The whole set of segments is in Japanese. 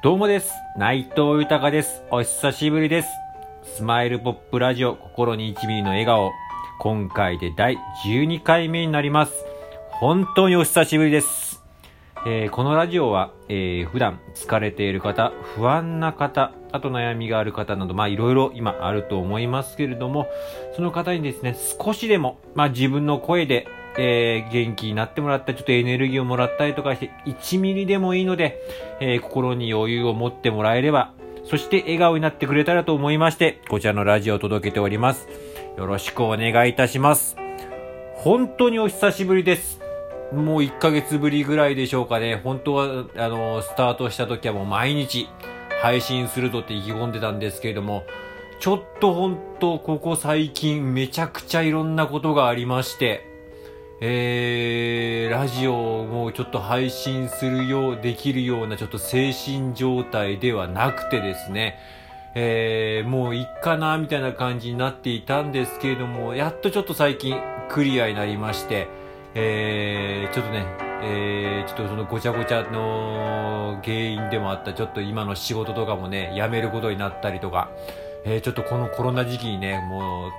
どうもです。内藤豊です。お久しぶりです。スマイルポップラジオ心に1ミリの笑顔。今回で第12回目になります。本当にお久しぶりです。えーこのラジオは、えー普段疲れている方、不安な方、あと悩みがある方など、まあいろいろ今あると思いますけれども、その方にですね、少しでも、まあ自分の声で、えー元気になってもらったり、ちょっとエネルギーをもらったりとかして、1ミリでもいいので、えー心に余裕を持ってもらえれば、そして笑顔になってくれたらと思いまして、こちらのラジオを届けております。よろしくお願いいたします。本当にお久しぶりです。もう1ヶ月ぶりぐらいでしょうかね。本当は、あの、スタートした時はもう毎日配信するとって意気込んでたんですけれども、ちょっと本当、ここ最近めちゃくちゃいろんなことがありまして、えー、ラジオをちょっと配信するよう、できるようなちょっと精神状態ではなくてですね、えー、もういっかな、みたいな感じになっていたんですけれども、やっとちょっと最近クリアになりまして、えー、ちょっとね、えー、ちょっとそのごちゃごちゃの原因でもあった、ちょっと今の仕事とかもね、辞めることになったりとか、えー、ちょっとこのコロナ時期にね、もう、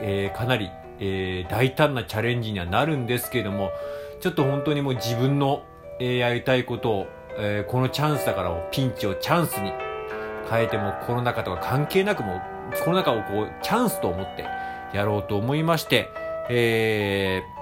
えーかなり、えー大胆なチャレンジにはなるんですけれども、ちょっと本当にもう自分の、えーやりたいことを、えーこのチャンスだからピンチをチャンスに変えてもコロナ禍とか関係なくもうコロナ禍をこうチャンスと思ってやろうと思いまして、えー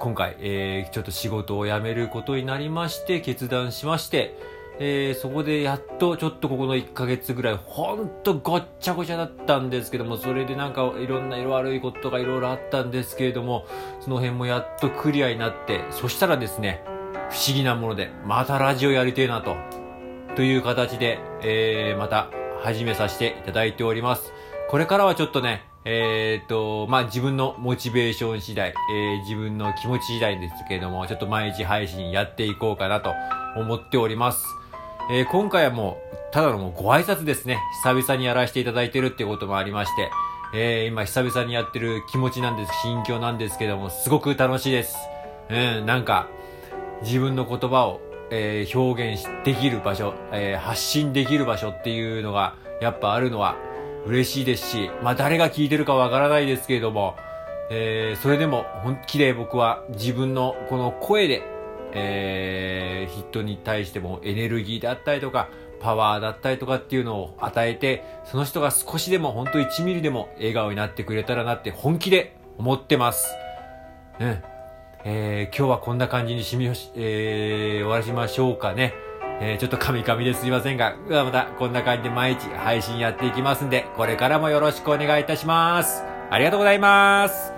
今回、えーちょっと仕事を辞めることになりまして、決断しまして、えーそこでやっとちょっとここの1ヶ月ぐらい、ほんとごっちゃごちゃだったんですけども、それでなんかいろんな色悪いこととかいろいろあったんですけれども、その辺もやっとクリアになって、そしたらですね、不思議なもので、またラジオやりてえなと、という形で、えーまた始めさせていただいております。これからはちょっとね、えーっと、まあ、自分のモチベーション次第、えー自分の気持ち次第ですけれども、ちょっと毎日配信やっていこうかなと思っております。えー今回はもう、ただのもうご挨拶ですね。久々にやらせていただいてるってこともありまして、えー今久々にやってる気持ちなんです、心境なんですけども、すごく楽しいです。うん、なんか、自分の言葉を、えー表現できる場所、えー発信できる場所っていうのがやっぱあるのは嬉しいですし、まあ誰が聞いてるかわからないですけれども、えーそれでも本気で僕は自分のこの声で、えー人に対してもエネルギーだったりとか、パワーだったりとかっていうのを与えて、その人が少しでも本当1ミリでも笑顔になってくれたらなって本気で思ってます。うん。えー今日はこんな感じにしみよし、えー終わらしましょうかね。えーちょっとカミカミですいませんが、またこんな感じで毎日配信やっていきますんで、これからもよろしくお願いいたします。ありがとうございます。